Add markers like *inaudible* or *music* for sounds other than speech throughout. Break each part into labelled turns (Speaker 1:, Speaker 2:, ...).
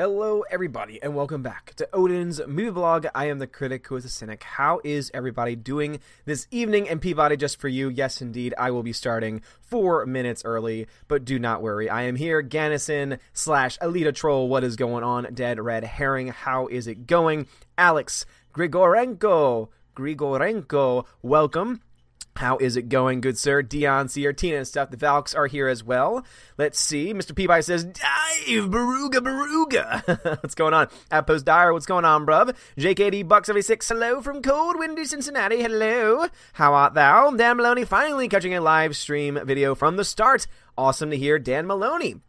Speaker 1: Hello, everybody, and welcome back to Odin's Movie Blog. I am the critic who is a cynic. How is everybody doing this evening? And Peabody, just for you, yes, indeed, I will be starting four minutes early, but do not worry. I am here, Gannison slash Alita Troll. What is going on? Dead Red Herring. How is it going? Alex Grigorenko. Grigorenko, welcome. How is it going, good sir? Dion, Ciertina, and stuff. The Valks are here as well. Let's see. Mr. Peabody says, Dive, Baruga, Baruga. *laughs* what's going on? Outpost Dyer, what's going on, bruv? JKD Buck 76, hello from cold, windy Cincinnati. Hello. How art thou? Dan Maloney finally catching a live stream video from the start. Awesome to hear Dan Maloney.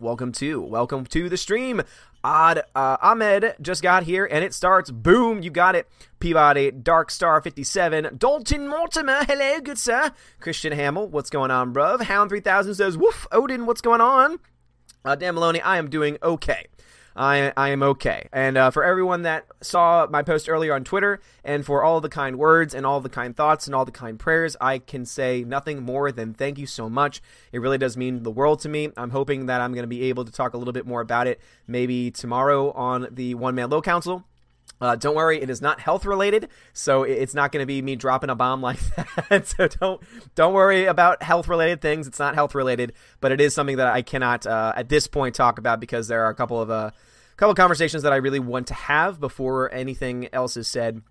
Speaker 1: Welcome to, welcome to the stream. Odd uh, Ahmed just got here and it starts. Boom, you got it. Peabody, Dark Star 57, Dalton Mortimer, hello, good sir. Christian Hamill, what's going on, bruv? Hound 3000 says, woof, Odin, what's going on? Uh, Dan Maloney, I am doing okay. I, I am okay. And uh, for everyone that saw my post earlier on Twitter, and for all the kind words and all the kind thoughts and all the kind prayers, I can say nothing more than thank you so much. It really does mean the world to me. I'm hoping that I'm going to be able to talk a little bit more about it maybe tomorrow on the One Man Low Council. Uh, don't worry, it is not health related, so it's not going to be me dropping a bomb *laughs* like that. so don't don't worry about health related things. It's not health related, but it is something that I cannot uh, at this point talk about because there are a couple of uh, couple of conversations that I really want to have before anything else is said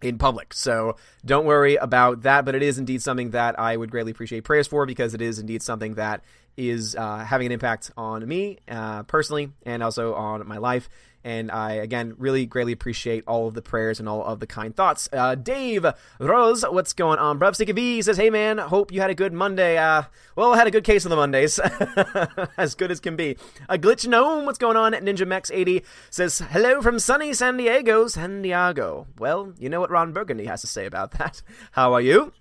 Speaker 1: in public. So don't worry about that, but it is indeed something that I would greatly appreciate prayers for because it is indeed something that is uh, having an impact on me uh, personally and also on my life and I, again, really greatly appreciate all of the prayers and all of the kind thoughts. Uh, Dave Rose, what's going on? Bruv V says, Hey man, hope you had a good Monday. Uh, well, I had a good case of the Mondays. *laughs* as good as can be. A Glitch Gnome, what's going on? Ninja Max 80 says, Hello from sunny San Diego, San Diego. Well, you know what Ron Burgundy has to say about that. *laughs* How are you?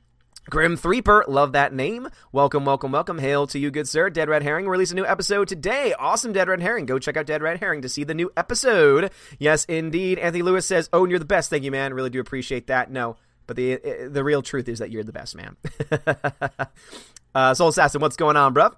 Speaker 1: Grim Threeper, love that name. Welcome, welcome, welcome. Hail to you, good sir. Dead Red Herring release a new episode today. Awesome, Dead Red Herring. Go check out Dead Red Herring to see the new episode. Yes, indeed. Anthony Lewis says, "Oh, you're the best." Thank you, man. Really do appreciate that. No, but the the real truth is that you're the best, man. *laughs* uh, Soul Assassin, what's going on, bruh?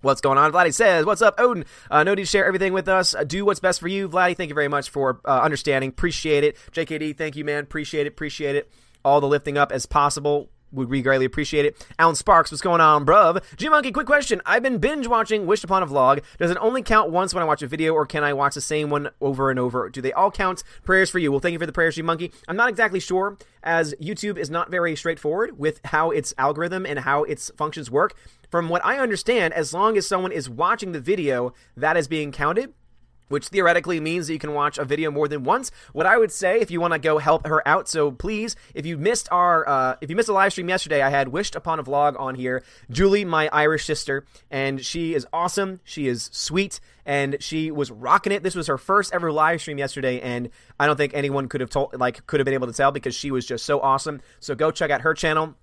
Speaker 1: What's going on? Vladdy says, What's up, Odin? Uh, no need to share everything with us. Do what's best for you. Vladdy, thank you very much for uh, understanding. Appreciate it. JKD, thank you, man. Appreciate it. Appreciate it. All the lifting up as possible would we greatly appreciate it. Alan Sparks, what's going on, bruv? G Monkey, quick question. I've been binge watching Wished Upon a Vlog. Does it only count once when I watch a video, or can I watch the same one over and over? Do they all count? Prayers for you. Well, thank you for the prayers, G Monkey. I'm not exactly sure, as YouTube is not very straightforward with how its algorithm and how its functions work. From what I understand, as long as someone is watching the video, that is being counted which theoretically means that you can watch a video more than once. What I would say, if you want to go help her out, so please, if you missed our, uh, if you missed a live stream yesterday, I had wished upon a vlog on here. Julie, my Irish sister, and she is awesome. She is sweet, and she was rocking it. This was her first ever live stream yesterday, and I don't think anyone could have told, like, could have been able to tell because she was just so awesome. So go check out her channel.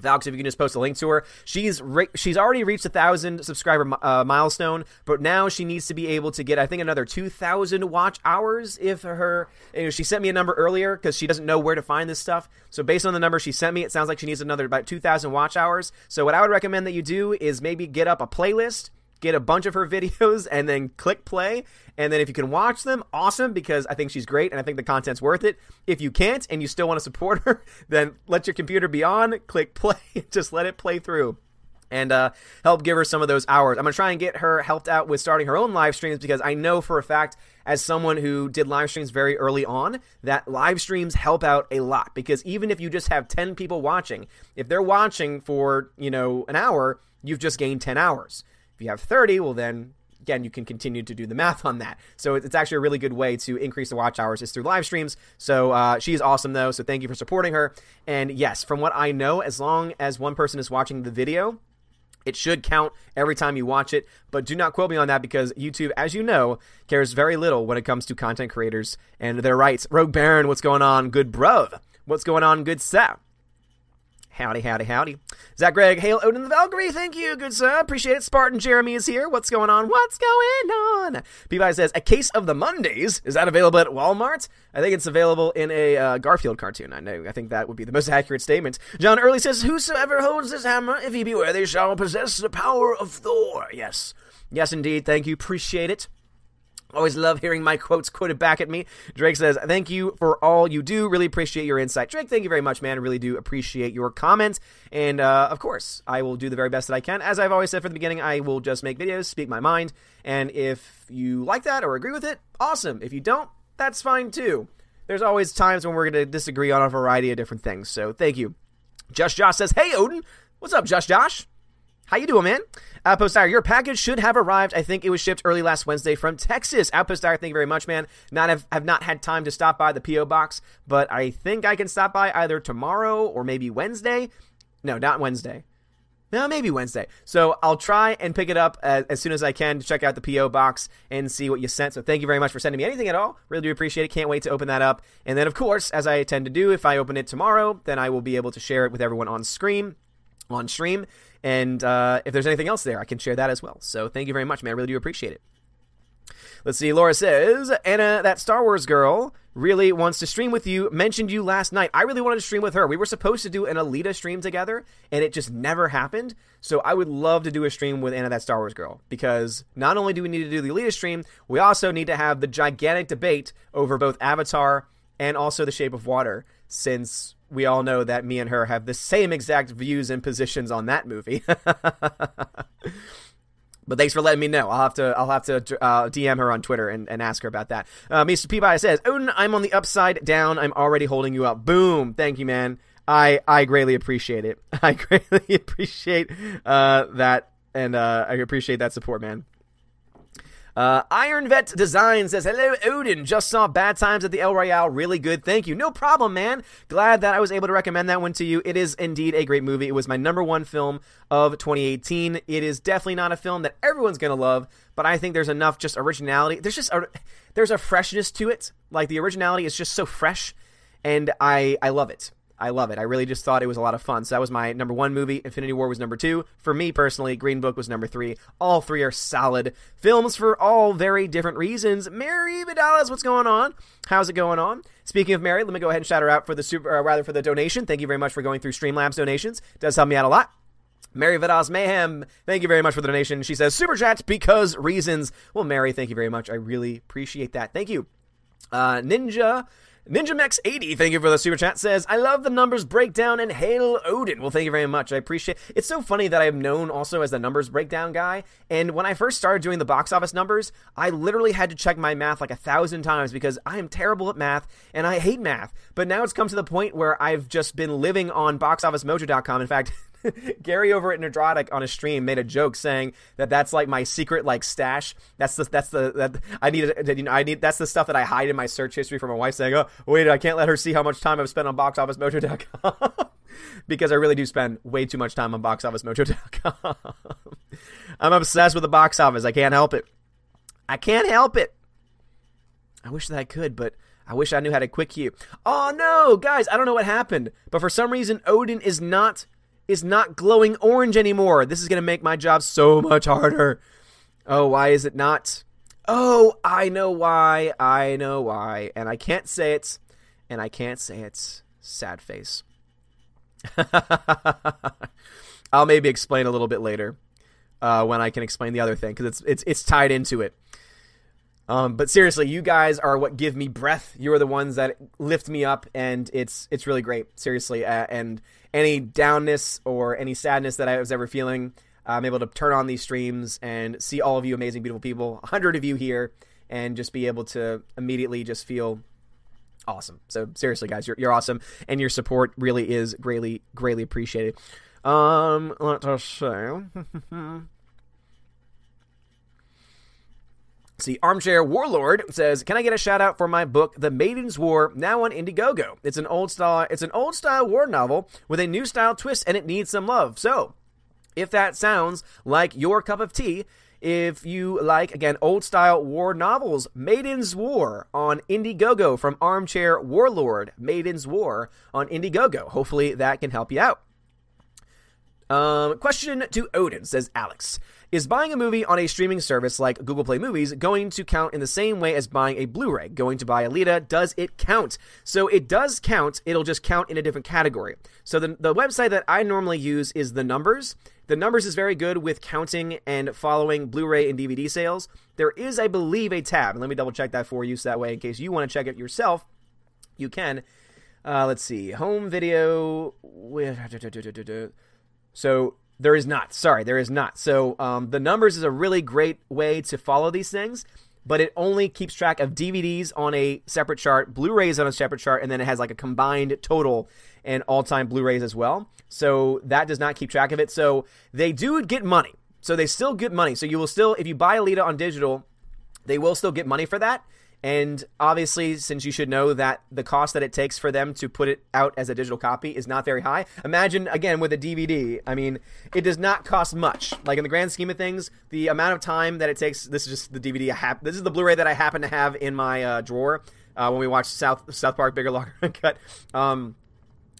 Speaker 1: Valks, if you can just post a link to her, she's re- she's already reached a thousand subscriber uh, milestone, but now she needs to be able to get I think another two thousand watch hours. If her, you know, she sent me a number earlier because she doesn't know where to find this stuff. So based on the number she sent me, it sounds like she needs another about two thousand watch hours. So what I would recommend that you do is maybe get up a playlist get a bunch of her *laughs* videos and then click play. And then if you can watch them, awesome, because I think she's great and I think the content's worth it. If you can't and you still want to support her, *laughs* then let your computer be on, click play, *laughs* just let it play through and uh, help give her some of those hours. I'm going to try and get her helped out with starting her own live streams because I know for a fact, as someone who did live streams very early on, that live streams help out a lot because even if you just have 10 people watching, if they're watching for, you know, an hour, you've just gained 10 hours. You have 30, well, then again, you can continue to do the math on that. So it's actually a really good way to increase the watch hours is through live streams. So uh, she's awesome though. So thank you for supporting her. And yes, from what I know, as long as one person is watching the video, it should count every time you watch it, but do not quote me on that because YouTube, as you know, cares very little when it comes to content creators and their rights. Rogue Baron, what's going on? Good bruv. What's going on? Good Seth. Howdy, howdy, howdy. Zach Greg, hail Odin the Valkyrie. Thank you, good sir. Appreciate it. Spartan Jeremy is here. What's going on? What's going on? Peabody says, A case of the Mondays. Is that available at Walmart? I think it's available in a uh, Garfield cartoon. I know. I think that would be the most accurate statement. John Early says, Whosoever holds this hammer, if he be worthy, shall possess the power of Thor. Yes. Yes, indeed. Thank you. Appreciate it. Always love hearing my quotes quoted back at me. Drake says, Thank you for all you do. Really appreciate your insight. Drake, thank you very much, man. I really do appreciate your comments. And uh, of course, I will do the very best that I can. As I've always said from the beginning, I will just make videos, speak my mind. And if you like that or agree with it, awesome. If you don't, that's fine too. There's always times when we're going to disagree on a variety of different things. So thank you. Just Josh says, Hey, Odin. What's up, Just Josh? How you doing, man? Outpost Dire, your package should have arrived. I think it was shipped early last Wednesday from Texas. Outpost Dire, thank you very much, man. Not have, have not had time to stop by the PO box, but I think I can stop by either tomorrow or maybe Wednesday. No, not Wednesday. No, maybe Wednesday. So I'll try and pick it up as, as, soon as I can to check out the PO box and see what you sent. So thank you very much for sending me anything at all. Really do appreciate it. Can't wait to open that up. And then, of course, as I tend to do, if I open it tomorrow, then I will be able to share it with everyone on screen, on stream. And uh, if there's anything else there, I can share that as well. So thank you very much, man. I really do appreciate it. Let's see. Laura says, Anna, that Star Wars girl really wants to stream with you. Mentioned you last night. I really wanted to stream with her. We were supposed to do an Alita stream together, and it just never happened. So I would love to do a stream with Anna, that Star Wars girl, because not only do we need to do the Alita stream, we also need to have the gigantic debate over both Avatar and also The Shape of Water, since we all know that me and her have the same exact views and positions on that movie. *laughs* But thanks for letting me know. I'll have to I'll have to uh, DM her on Twitter and, and ask her about that. Uh, Mr. Peabody says, Odin, I'm on the upside down. I'm already holding you up. Boom. Thank you, man. I I greatly appreciate it. *laughs* I greatly *laughs* appreciate uh, that, and uh, I appreciate that support, man. Uh, Iron Vet Design says, Hello, Odin. Just saw Bad Times at the El Royale. Really good. Thank you. No problem, man. Glad that I was able to recommend that one to you. It is indeed a great movie. It was my number one film of 2018. It is definitely not a film that everyone's going to love, but I think there's enough just originality. There's just a, there's a freshness to it. Like the originality is just so fresh, and I, I love it. I love it. I really just thought it was a lot of fun. So that was my number one movie. Infinity War was number two. For me personally, Green Book was number three. All three are solid films for all very different reasons. Mary Vidalas, what's going on? How's it going on? Speaking of Mary, let me go ahead and shout her out for the super, rather for the donation. Thank you very much for going through Streamlabs donations. It does help me out a lot. Mary Vidas Mayhem, thank you very much for the donation. She says, Super chat because reasons. Well, Mary, thank you very much. I really appreciate that. Thank you. Uh, Ninja NinjaMex80, thank you for the super chat, says, I love the numbers breakdown and hail Odin. Well, thank you very much. I appreciate It's so funny that I'm known also as the numbers breakdown guy. And when I first started doing the box office numbers, I literally had to check my math like a thousand times because I am terrible at math and I hate math. But now it's come to the point where I've just been living on boxofficemojo.com. In fact, *laughs* *laughs* Gary over at Nerdrotic on a stream made a joke saying that that's like my secret like stash. That's the that's the that I need you know I need that's the stuff that I hide in my search history from my wife saying, "Oh, wait, I can't let her see how much time I've spent on boxofficemojo.com." *laughs* because I really do spend way too much time on boxofficemojo.com. *laughs* I'm obsessed with the box office. I can't help it. I can't help it. I wish that I could, but I wish I knew how to quick queue. Oh no, guys, I don't know what happened, but for some reason Odin is not is not glowing orange anymore. This is going to make my job so *laughs* much harder. Oh, why is it not? Oh, I know why. I know why. And I can't say it. And I can't say it's sad face. *laughs* I'll maybe explain a little bit later uh, when I can explain the other thing because it's it's it's tied into it. Um, but seriously, you guys are what give me breath. You are the ones that lift me up, and it's it's really great. Seriously, uh, and any downness or any sadness that I was ever feeling, I'm able to turn on these streams and see all of you amazing, beautiful people, a hundred of you here, and just be able to immediately just feel awesome. So seriously, guys, you're you're awesome, and your support really is greatly greatly appreciated. Um, let us say. *laughs* See, Armchair Warlord says, "Can I get a shout out for my book, The Maiden's War, now on Indiegogo? It's an old style. It's an old style war novel with a new style twist, and it needs some love. So, if that sounds like your cup of tea." If you like, again, old style war novels, Maiden's War on Indiegogo from Armchair Warlord. Maiden's War on Indiegogo. Hopefully that can help you out. Um, question to Odin, says Alex. Is buying a movie on a streaming service like Google Play Movies going to count in the same way as buying a Blu ray? Going to buy Alita, does it count? So it does count, it'll just count in a different category. So the, the website that I normally use is The Numbers. The Numbers is very good with counting and following Blu ray and DVD sales. There is, I believe, a tab. Let me double check that for you so that way, in case you want to check it yourself, you can. Uh, let's see. Home video. So there is not. Sorry, there is not. So um, the numbers is a really great way to follow these things, but it only keeps track of DVDs on a separate chart, Blu-rays on a separate chart, and then it has like a combined total and all-time Blu-rays as well. So that does not keep track of it. So they do get money. So they still get money. So you will still, if you buy Alita on digital, they will still get money for that. And obviously, since you should know that the cost that it takes for them to put it out as a digital copy is not very high, imagine again with a DVD. I mean, it does not cost much. Like in the grand scheme of things, the amount of time that it takes. This is just the DVD I have. This is the Blu-ray that I happen to have in my uh, drawer uh, when we watch South South Park Bigger *laughs* Longer Cut. Um,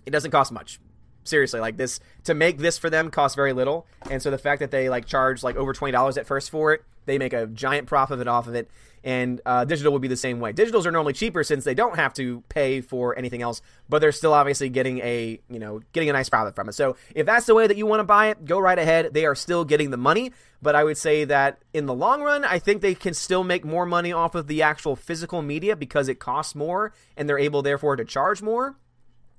Speaker 1: it doesn't cost much seriously like this to make this for them costs very little and so the fact that they like charge like over $20 at first for it they make a giant profit off of it and uh, digital would be the same way. Digitals are normally cheaper since they don't have to pay for anything else, but they're still obviously getting a you know getting a nice profit from it. So if that's the way that you want to buy it, go right ahead. They are still getting the money, but I would say that in the long run, I think they can still make more money off of the actual physical media because it costs more, and they're able therefore to charge more.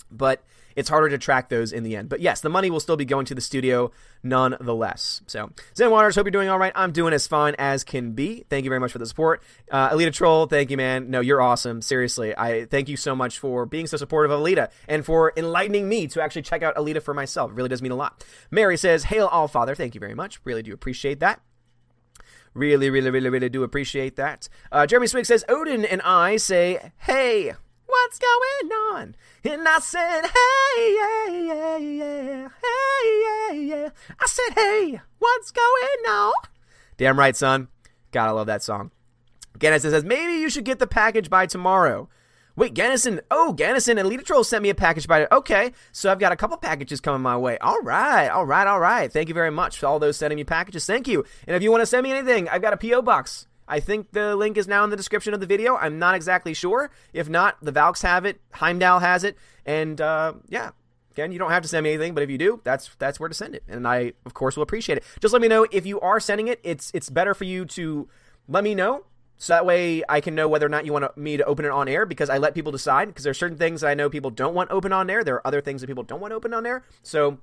Speaker 1: But it's harder to track those in the end. But yes, the money will still be going to the studio nonetheless. So, Zen Waters, hope you're doing all right. I'm doing as fine as can be. Thank you very much for the support. Uh, Alita Troll, thank you, man. No, you're awesome. Seriously, I thank you so much for being so supportive of Alita and for enlightening me to actually check out Alita for myself. It really does mean a lot. Mary says, Hail All Father. Thank you very much. Really do appreciate that. Really, really, really, really do appreciate that. Uh, Jeremy Swig says, Odin and I say, hey, what's going on? And I said, hey, yeah, yeah, yeah, hey, yeah, yeah. I said, hey, what's going on? Damn right, son. Gotta love that song. Gannison says, maybe you should get the package by tomorrow. Wait, Gannison. Oh, Gannison and Lita Troll sent me a package by. Okay, so I've got a couple packages coming my way. All right, all right, all right. Thank you very much for all those sending me packages. Thank you. And if you want to send me anything, I've got a P.O. box. I think the link is now in the description of the video. I'm not exactly sure. If not, the Valks have it, Heimdall has it, and uh, yeah. Again, you don't have to send me anything, but if you do, that's that's where to send it, and I of course will appreciate it. Just let me know if you are sending it. It's it's better for you to let me know so that way I can know whether or not you want me to open it on air because I let people decide because there are certain things that I know people don't want open on air. There are other things that people don't want open on air. So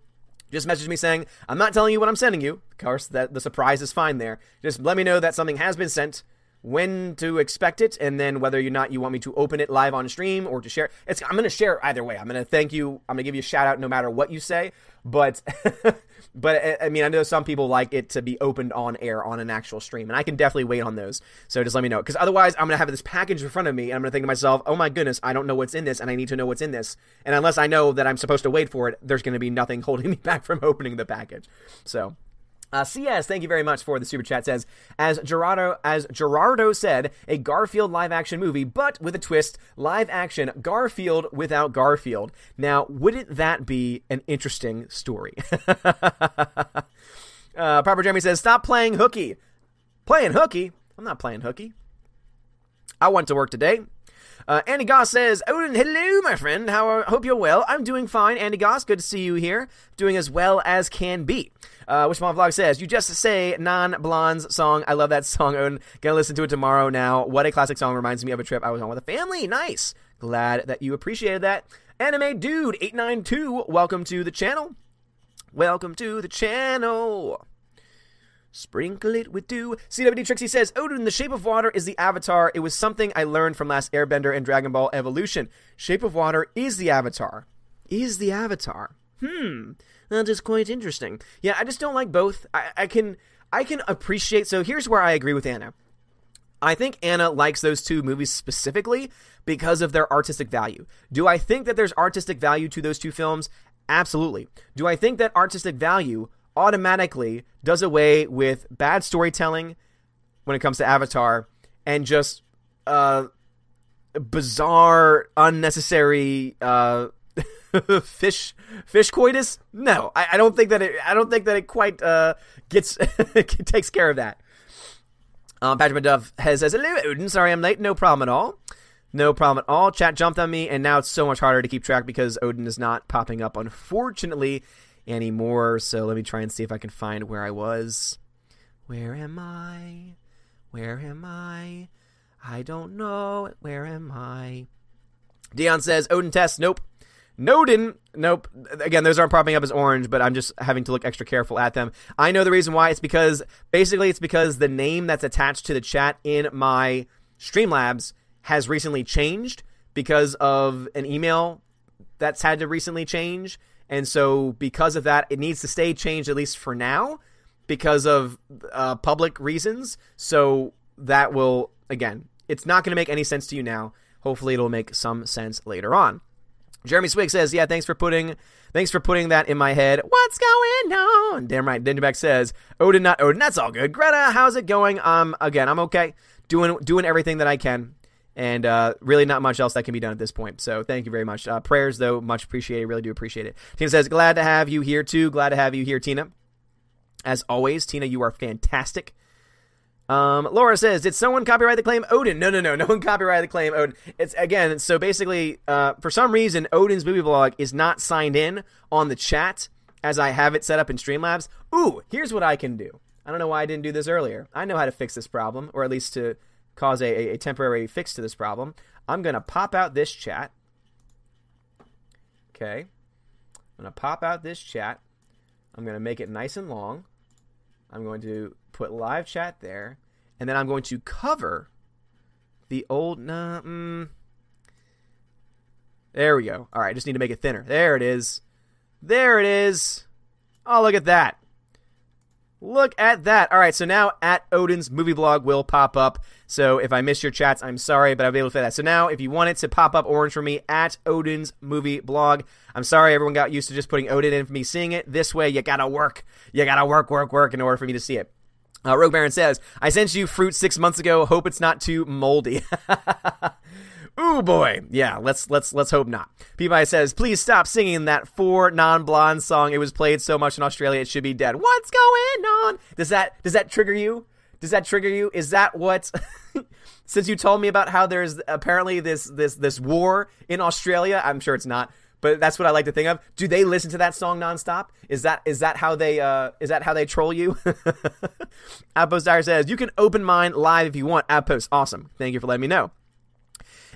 Speaker 1: just message me saying, I'm not telling you what I'm sending you. Of course, that the surprise is fine there. Just let me know that something has been sent, when to expect it, and then whether or not you want me to open it live on stream or to share. It's I'm gonna share either way. I'm gonna thank you. I'm gonna give you a shout out no matter what you say. But *laughs* but I mean, I know some people like it to be opened on air on an actual stream, and I can definitely wait on those. So just let me know, because otherwise, I'm gonna have this package in front of me, and I'm gonna think to myself, "Oh my goodness, I don't know what's in this, and I need to know what's in this." And unless I know that I'm supposed to wait for it, there's gonna be nothing *laughs* holding me back from opening the package. So uh, CS, thank you very much for the super chat. Says as Gerardo as Gerardo said, a Garfield live action movie, but with a twist, live action Garfield without Garfield. Now, wouldn't that be an interesting story? *laughs* uh, Proper Jeremy says, "Stop playing hooky." Playing hooky? I'm not playing hooky. I went to work today. Uh, Andy Goss says, Odin, hello, my friend. How are, hope you're well. I'm doing fine, Andy Goss. Good to see you here. Doing as well as can be. Uh, Wishbone Vlog says, You just say Non Blonde's song. I love that song, Odin. Gonna listen to it tomorrow now. What a classic song. Reminds me of a trip I was on with a family. Nice. Glad that you appreciated that. Anime Dude 892, welcome to the channel. Welcome to the channel. Sprinkle it with dew. CWD Trixie says, Odin, the shape of water is the avatar. It was something I learned from last Airbender and Dragon Ball Evolution. Shape of water is the avatar. Is the avatar. Hmm. That is quite interesting. Yeah, I just don't like both. I, I can I can appreciate so here's where I agree with Anna. I think Anna likes those two movies specifically because of their artistic value. Do I think that there's artistic value to those two films? Absolutely. Do I think that artistic value automatically does away with bad storytelling when it comes to Avatar and just uh, bizarre, unnecessary uh, *laughs* fish fish coitus? No, I, I, don't think that it. I don't think that it quite uh, gets *laughs* takes care of that. Um, Patrick McDuff has says, "Hello, Odin. Sorry I'm late. No problem at all. No problem at all. Chat jumped on me, and now it's so much harder to keep track because Odin is not popping up, unfortunately, anymore. So let me try and see if I can find where I was. Where am I? Where am I? I don't know. Where am I? Dion says, Odin test. Nope. Nodin, nope. Again, those aren't popping up as orange, but I'm just having to look extra careful at them. I know the reason why. It's because basically it's because the name that's attached to the chat in my Streamlabs has recently changed because of an email that's had to recently change. And so, because of that, it needs to stay changed at least for now because of uh, public reasons. So, that will, again, it's not going to make any sense to you now. Hopefully, it'll make some sense later on. Jeremy Swig says, "Yeah, thanks for putting thanks for putting that in my head. What's going on?" Damn right. Dinderback says, "Odin, not Odin. That's all good. Greta, how's it going? Um, again, I'm okay. Doing doing everything that I can, and uh, really not much else that can be done at this point. So thank you very much. Uh, prayers though, much appreciated. Really do appreciate it. Tina says, "Glad to have you here too. Glad to have you here, Tina." As always, Tina, you are fantastic. Um, Laura says, "Did someone copyright the claim Odin?" No, no, no. *laughs* No one copyrighted the claim Odin. It's again. So basically, uh, for some reason, Odin's movie blog is not signed in on the chat as I have it set up in Streamlabs. Ooh, here's what I can do. I don't know why I didn't do this earlier. I know how to fix this problem, or at least to cause a, a temporary fix to this problem. I'm gonna pop out this chat. Okay, I'm gonna pop out this chat. I'm gonna make it nice and long. I'm going to put live chat there, and then I'm going to cover the old. Nah, mm, there we go. All right, I just need to make it thinner. There it is. There it is. Oh, look at that. Look at that. All right, so now at Odin's movie blog will pop up. So if I missed your chats, I'm sorry, but I'll be able to fit that. So now, if you want it to pop up orange for me at Odin's movie blog, I'm sorry everyone got used to just putting Odin in for me seeing it. This way, you gotta work. You gotta work, work, work in order for me to see it. Uh, Rogue Baron says, I sent you fruit six months ago. Hope it's not too moldy. *laughs* Ooh boy, yeah. Let's let's let's hope not. Peabody says, "Please stop singing that four non-blonde song. It was played so much in Australia, it should be dead." What's going on? Does that does that trigger you? Does that trigger you? Is that what? *laughs* since you told me about how there's apparently this this this war in Australia, I'm sure it's not, but that's what I like to think of. Do they listen to that song nonstop? Is that is that how they uh is that how they troll you? *laughs* Outpost Dyer says you can open mine live if you want. Outpost, awesome. Thank you for letting me know.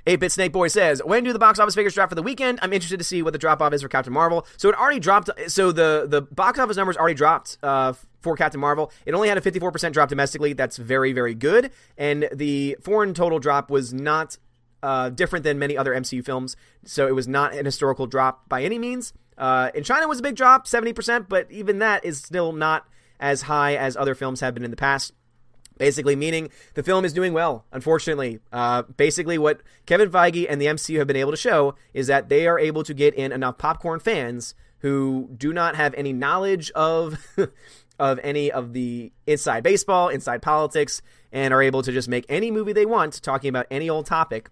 Speaker 1: 8-Bit Snake Boy says, when do the box office figures drop for the weekend? I'm interested to see what the drop off is for Captain Marvel. So it already dropped. So the the box office numbers already dropped uh, for Captain Marvel. It only had a 54% drop domestically. That's very very good. And the foreign total drop was not uh, different than many other MCU films. So it was not an historical drop by any means. Uh, in China was a big drop, 70%, but even that is still not as high as other films have been in the past. Basically, meaning the film is doing well, unfortunately. Uh, basically, what Kevin Feige and the MCU have been able to show is that they are able to get in enough popcorn fans who do not have any knowledge of. *laughs* of any of the inside baseball, inside politics, and are able to just make any movie they want talking about any old topic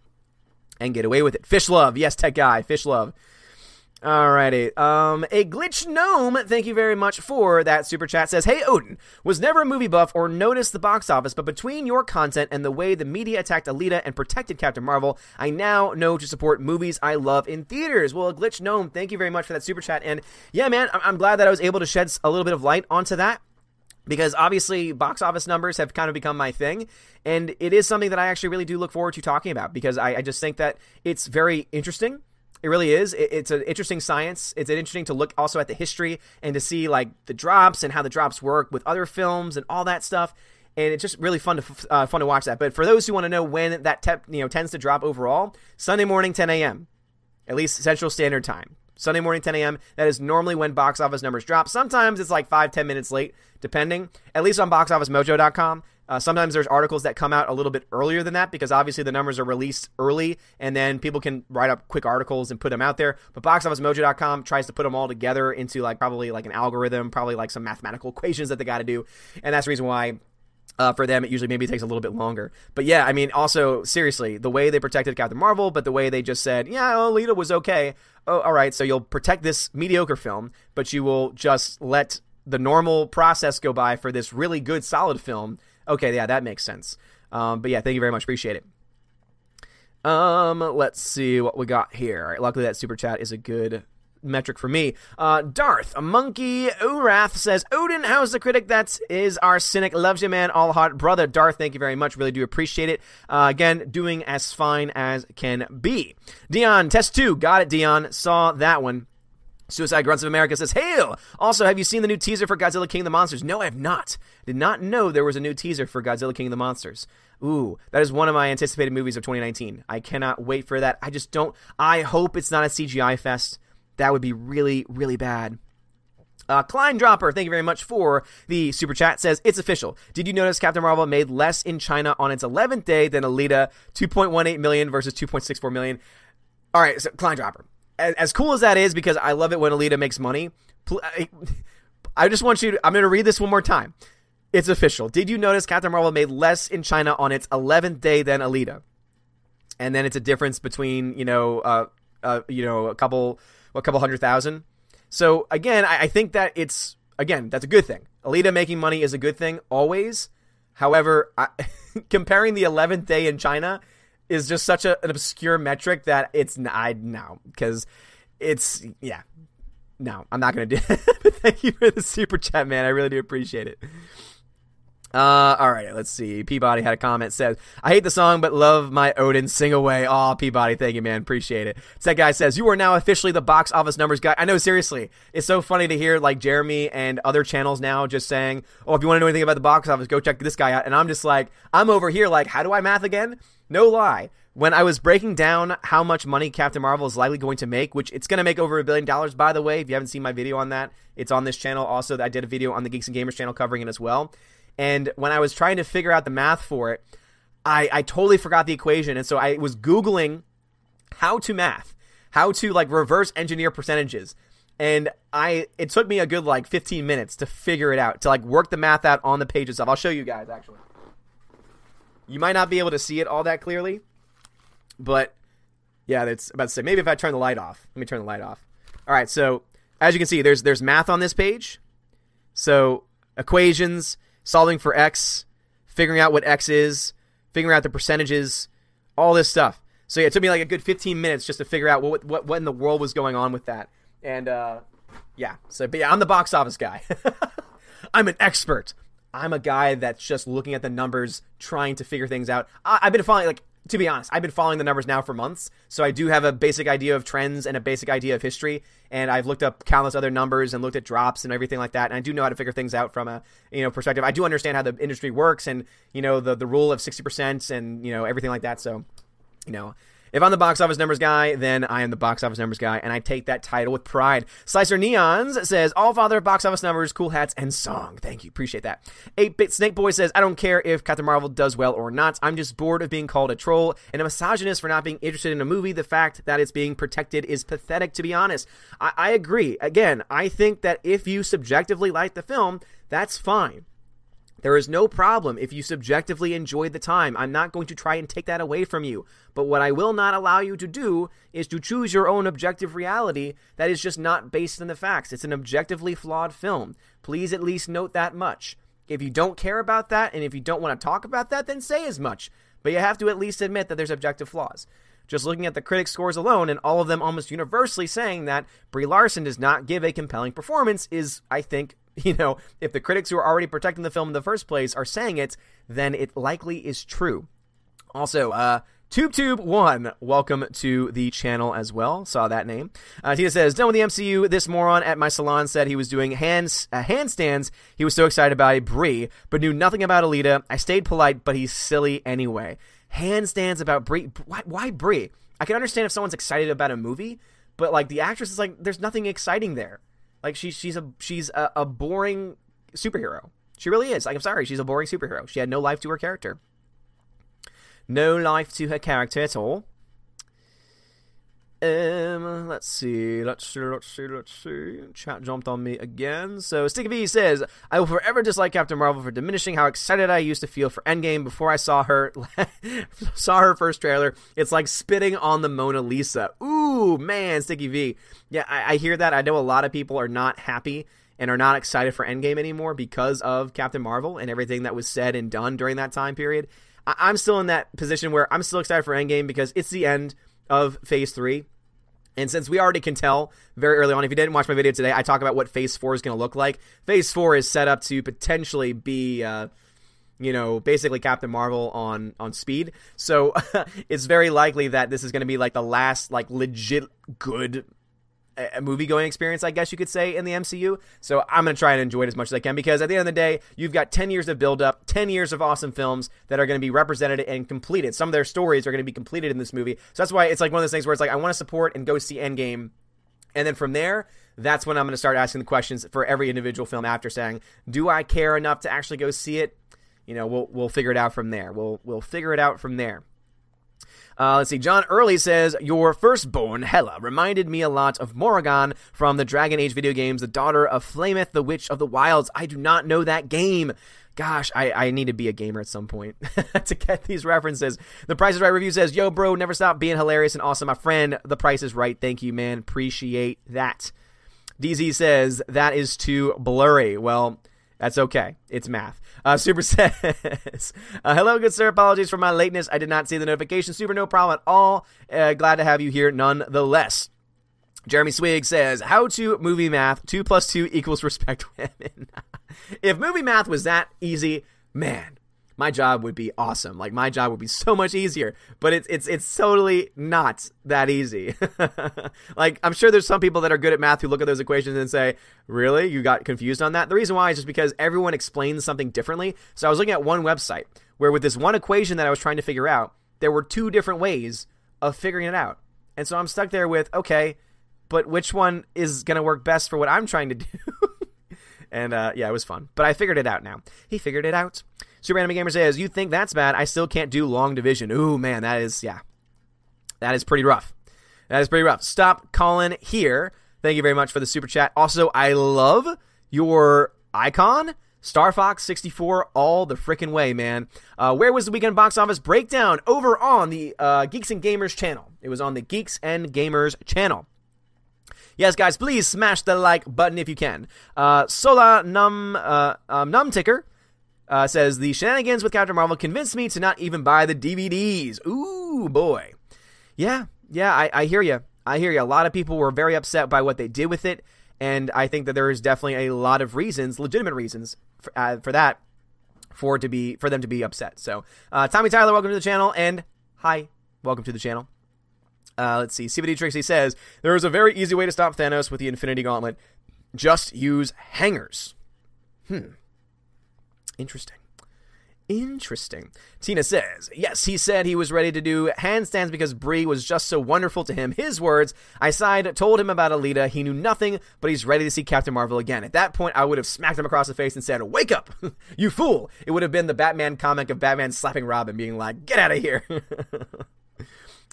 Speaker 1: and get away with it. Fish love, yes, tech guy, fish love. Alrighty. Um, a glitch gnome, thank you very much for that super chat. Says, Hey Odin, was never a movie buff or noticed the box office, but between your content and the way the media attacked Alita and protected Captain Marvel, I now know to support movies I love in theaters. Well, a glitch gnome, thank you very much for that super chat. And yeah, man, I'm glad that I was able to shed a little bit of light onto that because obviously box office numbers have kind of become my thing and it is something that i actually really do look forward to talking about because i, I just think that it's very interesting it really is. It, it's an interesting science. It's interesting to look also at the history and to see like the drops and how the drops work with other films and all that stuff. And it's just really fun to uh, fun to watch that. But for those who want to know when that te- you know tends to drop overall, Sunday morning 10 a.m. at least Central Standard Time. Sunday morning 10 a.m. That is normally when box office numbers drop. Sometimes it's like five ten minutes late, depending. At least on BoxOfficeMojo.com. Uh, sometimes there's articles that come out a little bit earlier than that because obviously the numbers are released early and then people can write up quick articles and put them out there. But BoxOfficeMojo.com tries to put them all together into like probably like an algorithm, probably like some mathematical *laughs* equations that they got to do, and that's the reason why Uh, for them, it usually maybe takes a little bit longer. But yeah, I mean, also seriously, the way they protected Captain Marvel, but the way they just said, yeah, Alita was okay. Oh, all right, so you'll protect this mediocre film, but you will just let the normal process go by for this really good, solid film. Okay, yeah, that makes sense. Um, but yeah, thank you very much. Appreciate it. Um, let's see what we got here. All right, luckily, that super chat is a good metric for me. Uh, Darth, a monkey, Urath says, Odin, how's the critic that is our cynic? Loves you, man. All hot brother. Darth, thank you very much. Really do appreciate it. Uh, again, doing as fine as can be. Dion, test two. Got it, Dion. Saw that one. Suicide Grunts of America says, Hail! Also, have you seen the new teaser for Godzilla King of the Monsters? No, I have not. Did not know there was a new teaser for Godzilla King of the Monsters. Ooh, that is one of my anticipated movies of 2019. I cannot wait for that. I just don't. I hope it's not a CGI fest. That would be really, really bad. Uh, Klein Dropper, thank you very much for the super chat. Says it's official. Did you notice Captain Marvel made less in China on its 11th day than Alita? 2.18 million versus 2.64 million. All right, so Klein Dropper. As, as cool as that is, because I love it when Alita makes money. I just want you to. I'm going to read this one more time. It's official. Did you notice Captain Marvel made less in China on its 11th day than Alita? And then it's a difference between you know, uh, uh, you know, a couple, a couple hundred thousand. So again, I, I think that it's again that's a good thing. Alita making money is a good thing always. However, I, *laughs* comparing the 11th day in China is just such a, an obscure metric that it's I no because it's yeah no I'm not gonna do. *laughs* it. Thank you for the super chat, man. I really do appreciate it. Uh, all right, let's see. Peabody had a comment says, "I hate the song, but love my Odin. Sing away." Oh, Peabody, thank you, man. Appreciate it. So that guy says, "You are now officially the box office numbers guy." I know, seriously, it's so funny to hear like Jeremy and other channels now just saying, "Oh, if you want to know anything about the box office, go check this guy out." And I'm just like, I'm over here like, how do I math again? No lie. When I was breaking down how much money Captain Marvel is likely going to make, which it's going to make over a billion dollars, by the way. If you haven't seen my video on that, it's on this channel. Also, I did a video on the Geeks and Gamers channel covering it as well. And when I was trying to figure out the math for it, I, I totally forgot the equation. And so I was Googling how to math, how to like reverse engineer percentages. And I it took me a good like 15 minutes to figure it out, to like work the math out on the page itself. I'll show you guys actually. You might not be able to see it all that clearly, but yeah, that's about to say. Maybe if I turn the light off. Let me turn the light off. All right, so as you can see, there's there's math on this page. So equations, solving for x, figuring out what x is, figuring out the percentages, all this stuff. So yeah, it took me like a good 15 minutes just to figure out what what what in the world was going on with that. And uh, yeah, so but yeah, I'm the box office guy. *laughs* I'm an expert. I'm a guy that's just looking at the numbers, trying to figure things out. I, have been following like to be honest, I've been following the numbers now for months, so I do have a basic idea of trends and a basic idea of history. And I've looked up countless other numbers and looked at drops and everything like that. And I do know how to figure things out from a you know perspective. I do understand how the industry works and you know the the rule of sixty percent and you know everything like that. So you know if I'm the box office numbers guy, then I am the box office numbers guy, and I take that title with pride. Slicer Neons says, All father of box office numbers, cool hats, and song. Thank you. Appreciate that. 8 Bit Snake Boy says, I don't care if Captain Marvel does well or not. I'm just bored of being called a troll and a misogynist for not being interested in a movie. The fact that it's being protected is pathetic, to be honest. I, I agree. Again, I think that if you subjectively like the film, that's fine. There is no problem if you subjectively enjoyed the time. I'm not going to try and take that away from you. But what I will not allow you to do is to choose your own objective reality that is just not based on the facts. It's an objectively flawed film. Please at least note that much. If you don't care about that and if you don't want to talk about that, then say as much. But you have to at least admit that there's objective flaws. Just looking at the critic scores alone, and all of them almost universally saying that Brie Larson does not give a compelling performance, is, I think, *laughs* you know, if the critics who are already protecting the film in the first place are saying it, then it likely is true. Also, uh, TubeTube1, welcome to the channel as well. Saw that name. Uh, Tina says, done with the MCU. This moron at my salon said he was doing hands uh, handstands. He was so excited about Brie, but knew nothing about Alita. I stayed polite, but he's silly anyway. Handstands about Brie. Why, why Brie? I can understand if someone's excited about a movie, but like the actress is like, there's nothing exciting there. Like she's she's a she's a, a boring superhero. She really is. Like I'm sorry, she's a boring superhero. She had no life to her character. No life to her character at all. Um, let's see, let's see, let's see, let's see. Chat jumped on me again. So Sticky V says, "I will forever dislike Captain Marvel for diminishing how excited I used to feel for Endgame before I saw her *laughs* saw her first trailer. It's like spitting on the Mona Lisa. Ooh, man, Sticky V. Yeah, I, I hear that. I know a lot of people are not happy and are not excited for Endgame anymore because of Captain Marvel and everything that was said and done during that time period. I- I'm still in that position where I'm still excited for Endgame because it's the end." Of phase three. And since we already can tell very early on, if you didn't watch my video today, I talk about what phase four is going to look like. Phase four is set up to potentially be, uh, you know, basically Captain Marvel on on speed. So *laughs* it's very likely that this is going to be like the last like legit good a movie going experience, I guess you could say, in the MCU. So I'm going to try and enjoy it as much as I can because at the end of the day, you've got 10 years of build up, 10 years of awesome films that are going to be represented and completed. Some of their stories are going to be completed in this movie. So that's why it's like one of those things where it's like, I want to support and go see Endgame. And then from there, that's when I'm going to start asking the questions for every individual film after saying, do I care enough to actually go see it? You know, we'll, we'll figure it out from there. We'll, we'll figure it out from there. Uh, let's see. John Early says, Your firstborn, Hela, reminded me a lot of Morrigan from the Dragon Age video games, the daughter of Flemeth, the Witch of the Wilds. I do not know that game. Gosh, I, I need to be a gamer at some point *laughs* to get these references. The Price is Right review says, Yo, bro, never stop being hilarious and awesome. My friend, The Price is Right. Thank you, man. Appreciate that. DZ says, That is too blurry. Well, that's okay. It's math. Uh, Super *laughs* says, uh, Hello, good sir. Apologies for my lateness. I did not see the notification. Super, no problem at all. Uh, glad to have you here nonetheless. Jeremy Swig says, How to movie math 2 plus 2 equals *laughs* respect women. *laughs* if movie math was that easy, man, my job would be awesome. Like my job would be so much easier, but it's it's it's totally not that easy. *laughs* like I'm sure there's some people that are good at math who look at those equations and say, "Really? You got confused on that?" The reason why is just because everyone explains something differently. So I was looking at one website where with this one equation that I was trying to figure out, there were two different ways of figuring it out. And so I'm stuck there with, okay, but which one is going to work best for what I'm trying to do? *laughs* and uh, yeah, it was fun. But I figured it out now. He figured it out. Super Anime Gamer says, "You think that's bad? I still can't do long division." Ooh, man, that is yeah, that is pretty rough. That is pretty rough. Stop calling here. Thank you very much for the super chat. Also, I love your icon. Star Fox 64 all the freaking way, man. Uh, where was the weekend box office breakdown? Over on the uh, Geeks and Gamers channel. It was on the Geeks and Gamers channel. Yes, guys, please smash the like button if you can. Uh, Sola Num uh, um, Num Ticker uh, says the shenanigans with Captain Marvel convinced me to not even buy the DVDs. Ooh boy, yeah, yeah, I, I hear you. I hear you. A lot of people were very upset by what they did with it, and I think that there is definitely a lot of reasons, legitimate reasons for, uh, for that, for to be for them to be upset. So, uh, Tommy Tyler, welcome to the channel, and hi, welcome to the channel. Uh, let's see. CBD Trixie says there is a very easy way to stop Thanos with the Infinity Gauntlet. Just use hangers. Hmm. Interesting. Interesting. Tina says, yes, he said he was ready to do handstands because Brie was just so wonderful to him. His words, I sighed, told him about Alita. He knew nothing, but he's ready to see Captain Marvel again. At that point, I would have smacked him across the face and said, Wake up, *laughs* you fool. It would have been the Batman comic of Batman slapping Robin, and being like, Get out of here. *laughs*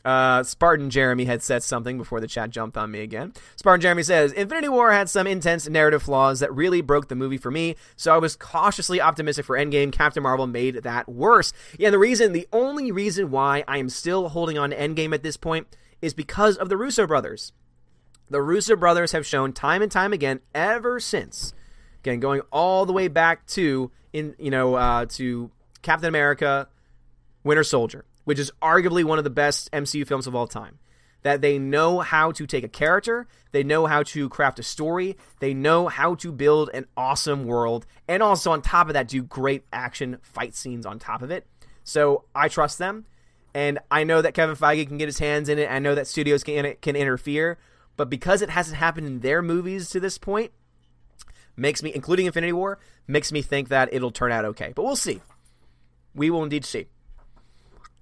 Speaker 1: Uh, Spartan Jeremy had said something before the chat jumped on me again. Spartan Jeremy says Infinity War had some intense narrative flaws that really broke the movie for me, so I was cautiously optimistic for Endgame. Captain Marvel made that worse. Yeah, the reason, the only reason why I am still holding on to Endgame at this point is because of the Russo brothers. The Russo brothers have shown time and time again ever since, again going all the way back to in you know uh, to Captain America, Winter Soldier which is arguably one of the best MCU films of all time. That they know how to take a character, they know how to craft a story, they know how to build an awesome world, and also on top of that, do great action fight scenes on top of it. So I trust them, and I know that Kevin Feige can get his hands in it. I know that studios can can interfere, but because it hasn't happened in their movies to this point, makes me, including Infinity War, makes me think that it'll turn out okay. But we'll see. We will indeed see.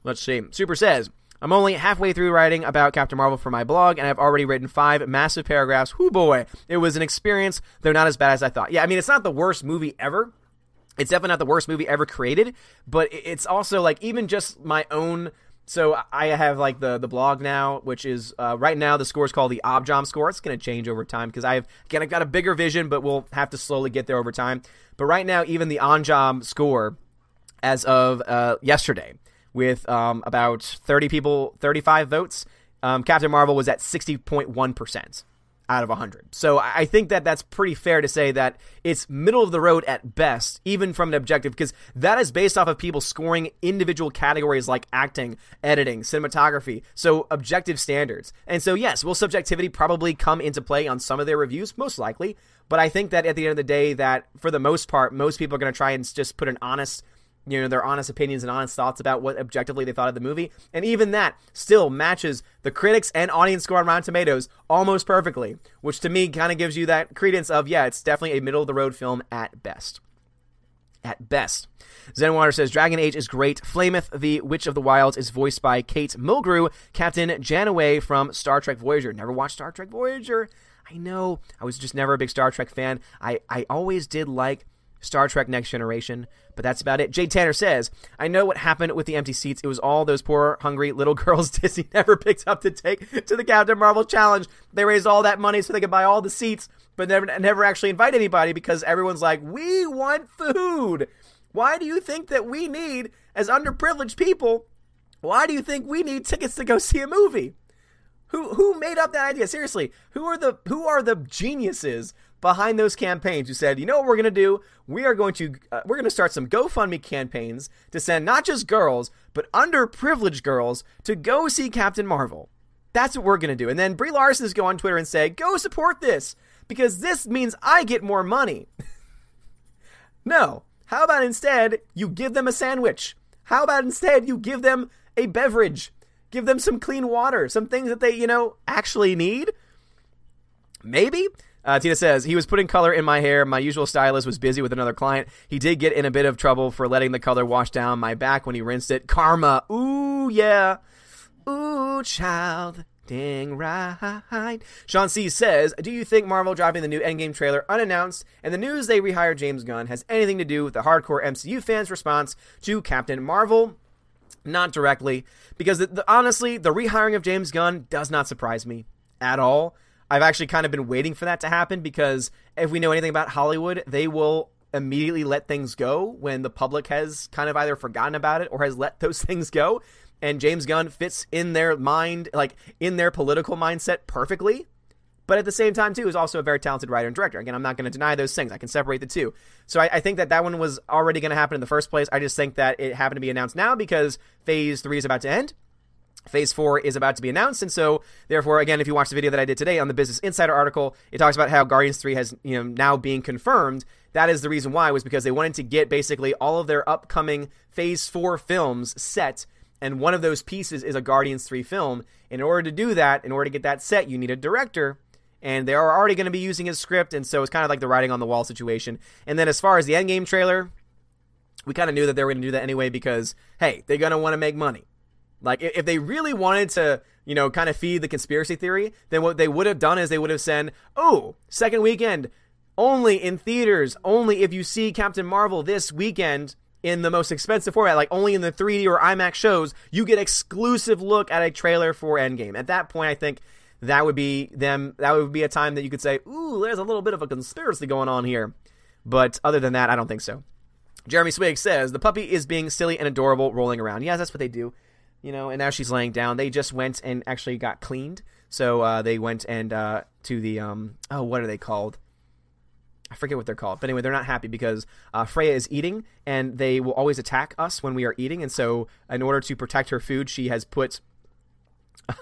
Speaker 1: Let's see. Super says, I'm only halfway through writing about Captain Marvel for my blog, and I've already written five massive paragraphs. Whoo boy, it was an experience, though not as bad as I thought. Yeah, I mean, it's not the worst movie ever. It's definitely not the worst movie ever created, but it's also like even just my own so I have like the the blog now, which is uh, right now the score is called the Objom score. It's going to change over time because I've again I've got a bigger vision, but we'll have to slowly get there over time. But right now, even the Onjom score, as of uh, yesterday, with um, about thirty people, thirty five votes, um, Captain Marvel was at sixty point one percent out of 100. So I think that that's pretty fair to say that it's middle of the road at best, even from an objective, because that is based off of people scoring individual categories like acting, editing, cinematography, so objective standards. And so, yes, will subjectivity probably come into play on some of their reviews? Most likely. But I think that at the end of the day, that for the most part, most people are going to try and just put an honest you know their honest opinions and honest thoughts about what objectively they thought of the movie and even that still matches the critics and audience score on rotten tomatoes almost perfectly which to me kind of gives you that credence of yeah it's definitely a middle of the road film at best at best Zenwater says Dragon Age is great. Flemeth, the Witch of the Wilds, is voiced by Kate Mulgrew, Captain Janeway from Star Trek Voyager. Never watched Star Trek Voyager. I know. I was just never a big Star Trek fan. I, I always did like Star Trek Next Generation, but that's about it. Jay Tanner says, I know what happened with the empty seats. It was all those poor, hungry little *laughs* girls Disney never picked up to take to the Captain Marvel Challenge. They raised all that money so they could buy all the seats, but never, never actually invite anybody because everyone's like, we want food. Why do you think that we need, as underprivileged people, why do you think we need tickets to go *laughs* see a movie? Who who made up that idea? Seriously, who are the who are the geniuses behind those campaigns who said, you know what we're going to do? We are going to uh, we're going to start some GoFundMe campaigns to send not just girls but underprivileged girls to go see Captain Marvel. That's what we're going to do. And then Brie Larson is go on Twitter and say, "Go support this because this means I get more money." *laughs* no. How about instead you give them a sandwich? How about instead you give them a beverage? Give them some clean water, some things that they, you know, actually need? Maybe. Uh, Tina says, he was putting color in my hair. My usual stylist was busy with another client. He did get in a bit of trouble for letting the color wash down my back when he rinsed it. Karma. Ooh, yeah. Ooh, child. Dang right. Sean C says, Do you think Marvel dropping the new Endgame trailer unannounced and the news they rehired James Gunn has anything to do with the hardcore MCU fans' response to Captain Marvel? Not directly, because the, the, honestly, the rehiring of James Gunn does not surprise me at all. I've actually kind of been waiting for that to happen because if we know anything about Hollywood, they will immediately let things go when the public has kind of either forgotten about it or has let *laughs* those things go. And James Gunn fits in their mind, like in their political mindset perfectly. But at the same time, too, is also a very talented writer and director. Again, I'm not going to deny those things. I can separate the two. So I, I think that that one was already going to happen in the first place. I just think that it happened to be announced now because Phase 3 is about to end. Phase 4 is about to be announced, and so therefore, again, if you watch the video that I did today on the Business Insider article, it talks about how Guardians 3 has you know now being confirmed. That is the reason why was because they wanted to get basically all of their upcoming Phase 4 films set, and one of those pieces is a Guardians 3 film. In order to do that, in order to get that set, you need a director, and they are already going to be using his script, and so it's kind of like the writing on the wall situation. And then as far as the Endgame trailer, we kind of knew that they were going to do that anyway because hey, they're going to want to make money. Like if they really wanted to, you know, kind of feed the conspiracy theory, then what they would have done is they would have said, "Oh, second weekend only in theaters, only if you see Captain Marvel this weekend." in the most expensive format, like only in the 3D or IMAX shows, you get exclusive look at a trailer for Endgame. At that point, I think that would be them. That would be a time that you could say, "Ooh, there's a little bit of a conspiracy going on here." But other than that, I don't think so. Jeremy Swig says the puppy is being silly and adorable, rolling around. Yeah, that's what they do you know, and now she's laying down. They just went and actually got cleaned. So uh, they went and uh, to the um, oh, what are they called? I forget what they're called, but anyway, they're not happy because uh, Freya is eating, and they will always attack us when we are eating. And so, in order to protect her food, she has put. *laughs*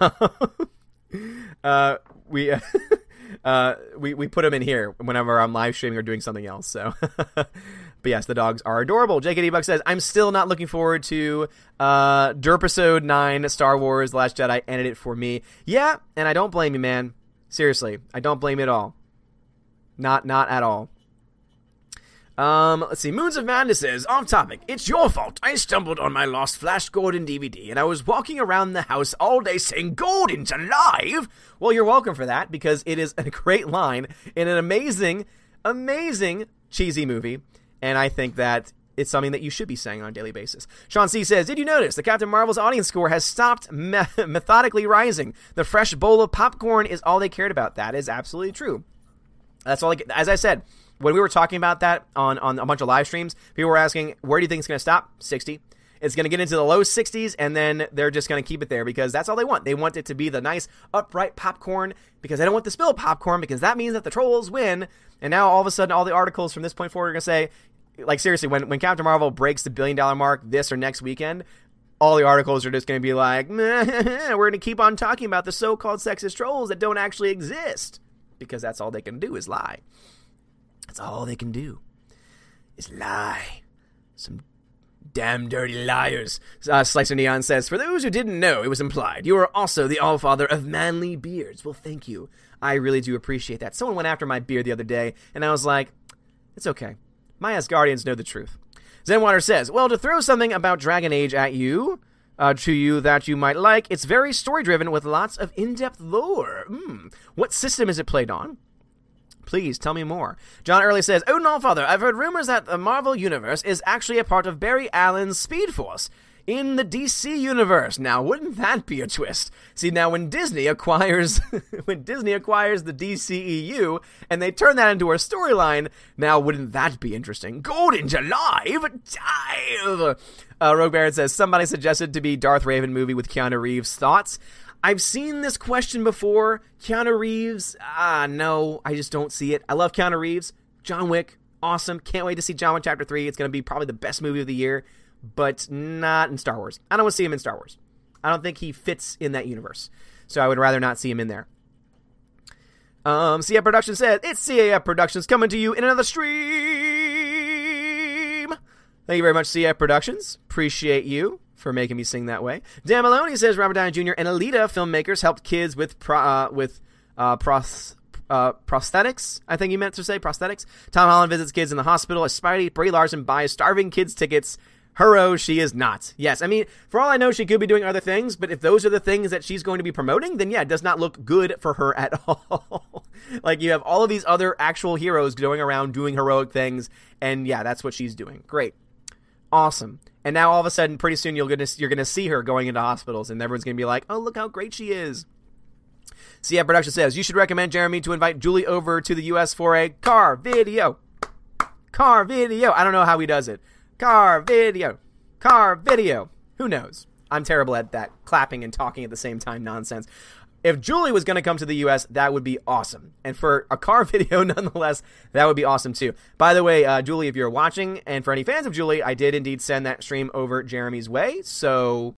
Speaker 1: uh, we *laughs* uh, we we put them in here whenever I'm live streaming or doing something else. So, *laughs* but yes, the dogs are adorable. JKD Buck says, "I'm still not looking forward to uh, Derpisode Nine, Star Wars: The Last Jedi. Ended it for me. Yeah, and I don't blame you, man. Seriously, I don't blame you at all. Not not at all. Um, let's see. Moons of Madness says, off topic. It's your fault. I stumbled on my lost Flash Gordon DVD and I was walking around the house all day saying, Gordon's alive! Well, you're welcome for that because it is a *laughs* great line in an amazing, amazing cheesy movie. And I think that it's something that you should be saying on a daily basis. Sean C says, Did you notice the Captain Marvel's audience score has stopped me- *laughs* methodically rising? The fresh bowl of popcorn is all they cared about. That is absolutely true. That's all. I, as I said, when we were talking about that on, on a bunch of live streams, people were asking, Where do you think it's going to stop? 60. It's going to get into the low 60s, and then they're just going to keep it there because that's all they want. They want it to be the nice, upright popcorn because they don't want the spill popcorn because that means that the trolls win. And now all of a sudden, all the articles from this point forward are going to say, like seriously, when when Captain Marvel breaks the billion dollar mark this or next weekend, all the articles are just going to be like, *laughs* we're going to keep on talking about the so-called sexist trolls that don't actually exist because that's all they can do is lie. That's all they can do is lie. Some damn dirty liars. Uh, Slicer Neon says, For those who didn't know, it was implied. You are also the All Father of manly beards. Well, thank you. I really do appreciate that. Someone went after my beard the other day, and I was like, It's okay. My Asgardians know the truth. Zenwater says, Well, to throw something about Dragon Age at you, uh, to you that you might like, it's very story driven with lots of in depth lore. Mm. What system is it played on? Please tell me more. John Early says, Oh, no, Father, I've heard rumors that the Marvel Universe is actually a part of Barry Allen's Speed Force in the DC universe. Now, wouldn't that be a twist? See, now when Disney acquires *laughs* when Disney acquires the DCEU and they turn that into a storyline, now wouldn't that be interesting? Golden July, dive. Uh, Rogue Baron says somebody suggested to be Darth Revan movie with Keanu Reeves. Thoughts? I've seen this question before. Keanu Reeves, ah, no, I just don't see it. I love Keanu Reeves. John Wick, awesome. Can't wait to see John Wick Chapter 3. It's going to be probably the best movie of the year, but not in Star Wars. I don't want to see him in Star Wars. I don't think he fits in that universe. So I would rather not see him in there. Um, CF Productions says, It's CAF Productions coming to you in another stream. Thank you very much, CF Productions. Appreciate you for making me sing that way. Dan Maloney says Robert Downey Jr. and Alita filmmakers helped kids with pro, uh, with uh, pros, uh, prosthetics. I think he meant to say prosthetics. Tom Holland visits kids in the hospital. As Spidey, Brie Larson buys starving kids tickets. Hurro, she is not. Yes, I mean, for all I know, she could be doing other things, but if those are the things that she's going to be promoting, then yeah, it does not look good for her at *laughs* all. like, you have all of these other actual heroes going around doing heroic things, and yeah, that's what she's doing. Great. Awesome. And now all of a sudden, pretty soon you're gonna you're gonna see her going into hospitals, and everyone's gonna be like, "Oh, look how great she is." CF Production says you should recommend Jeremy to invite Julie over to the U.S. for a car video. Car video. I don't know how he does it. Car video. Car video. Who knows? I'm terrible at that clapping and talking at the same time nonsense. If Julie was going to come to the US, that would be awesome. And for a car *laughs* video, nonetheless, that would be awesome too. By the way, uh, Julie, if you're watching, and for any fans of Julie, I did indeed send that stream over Jeremy's way. So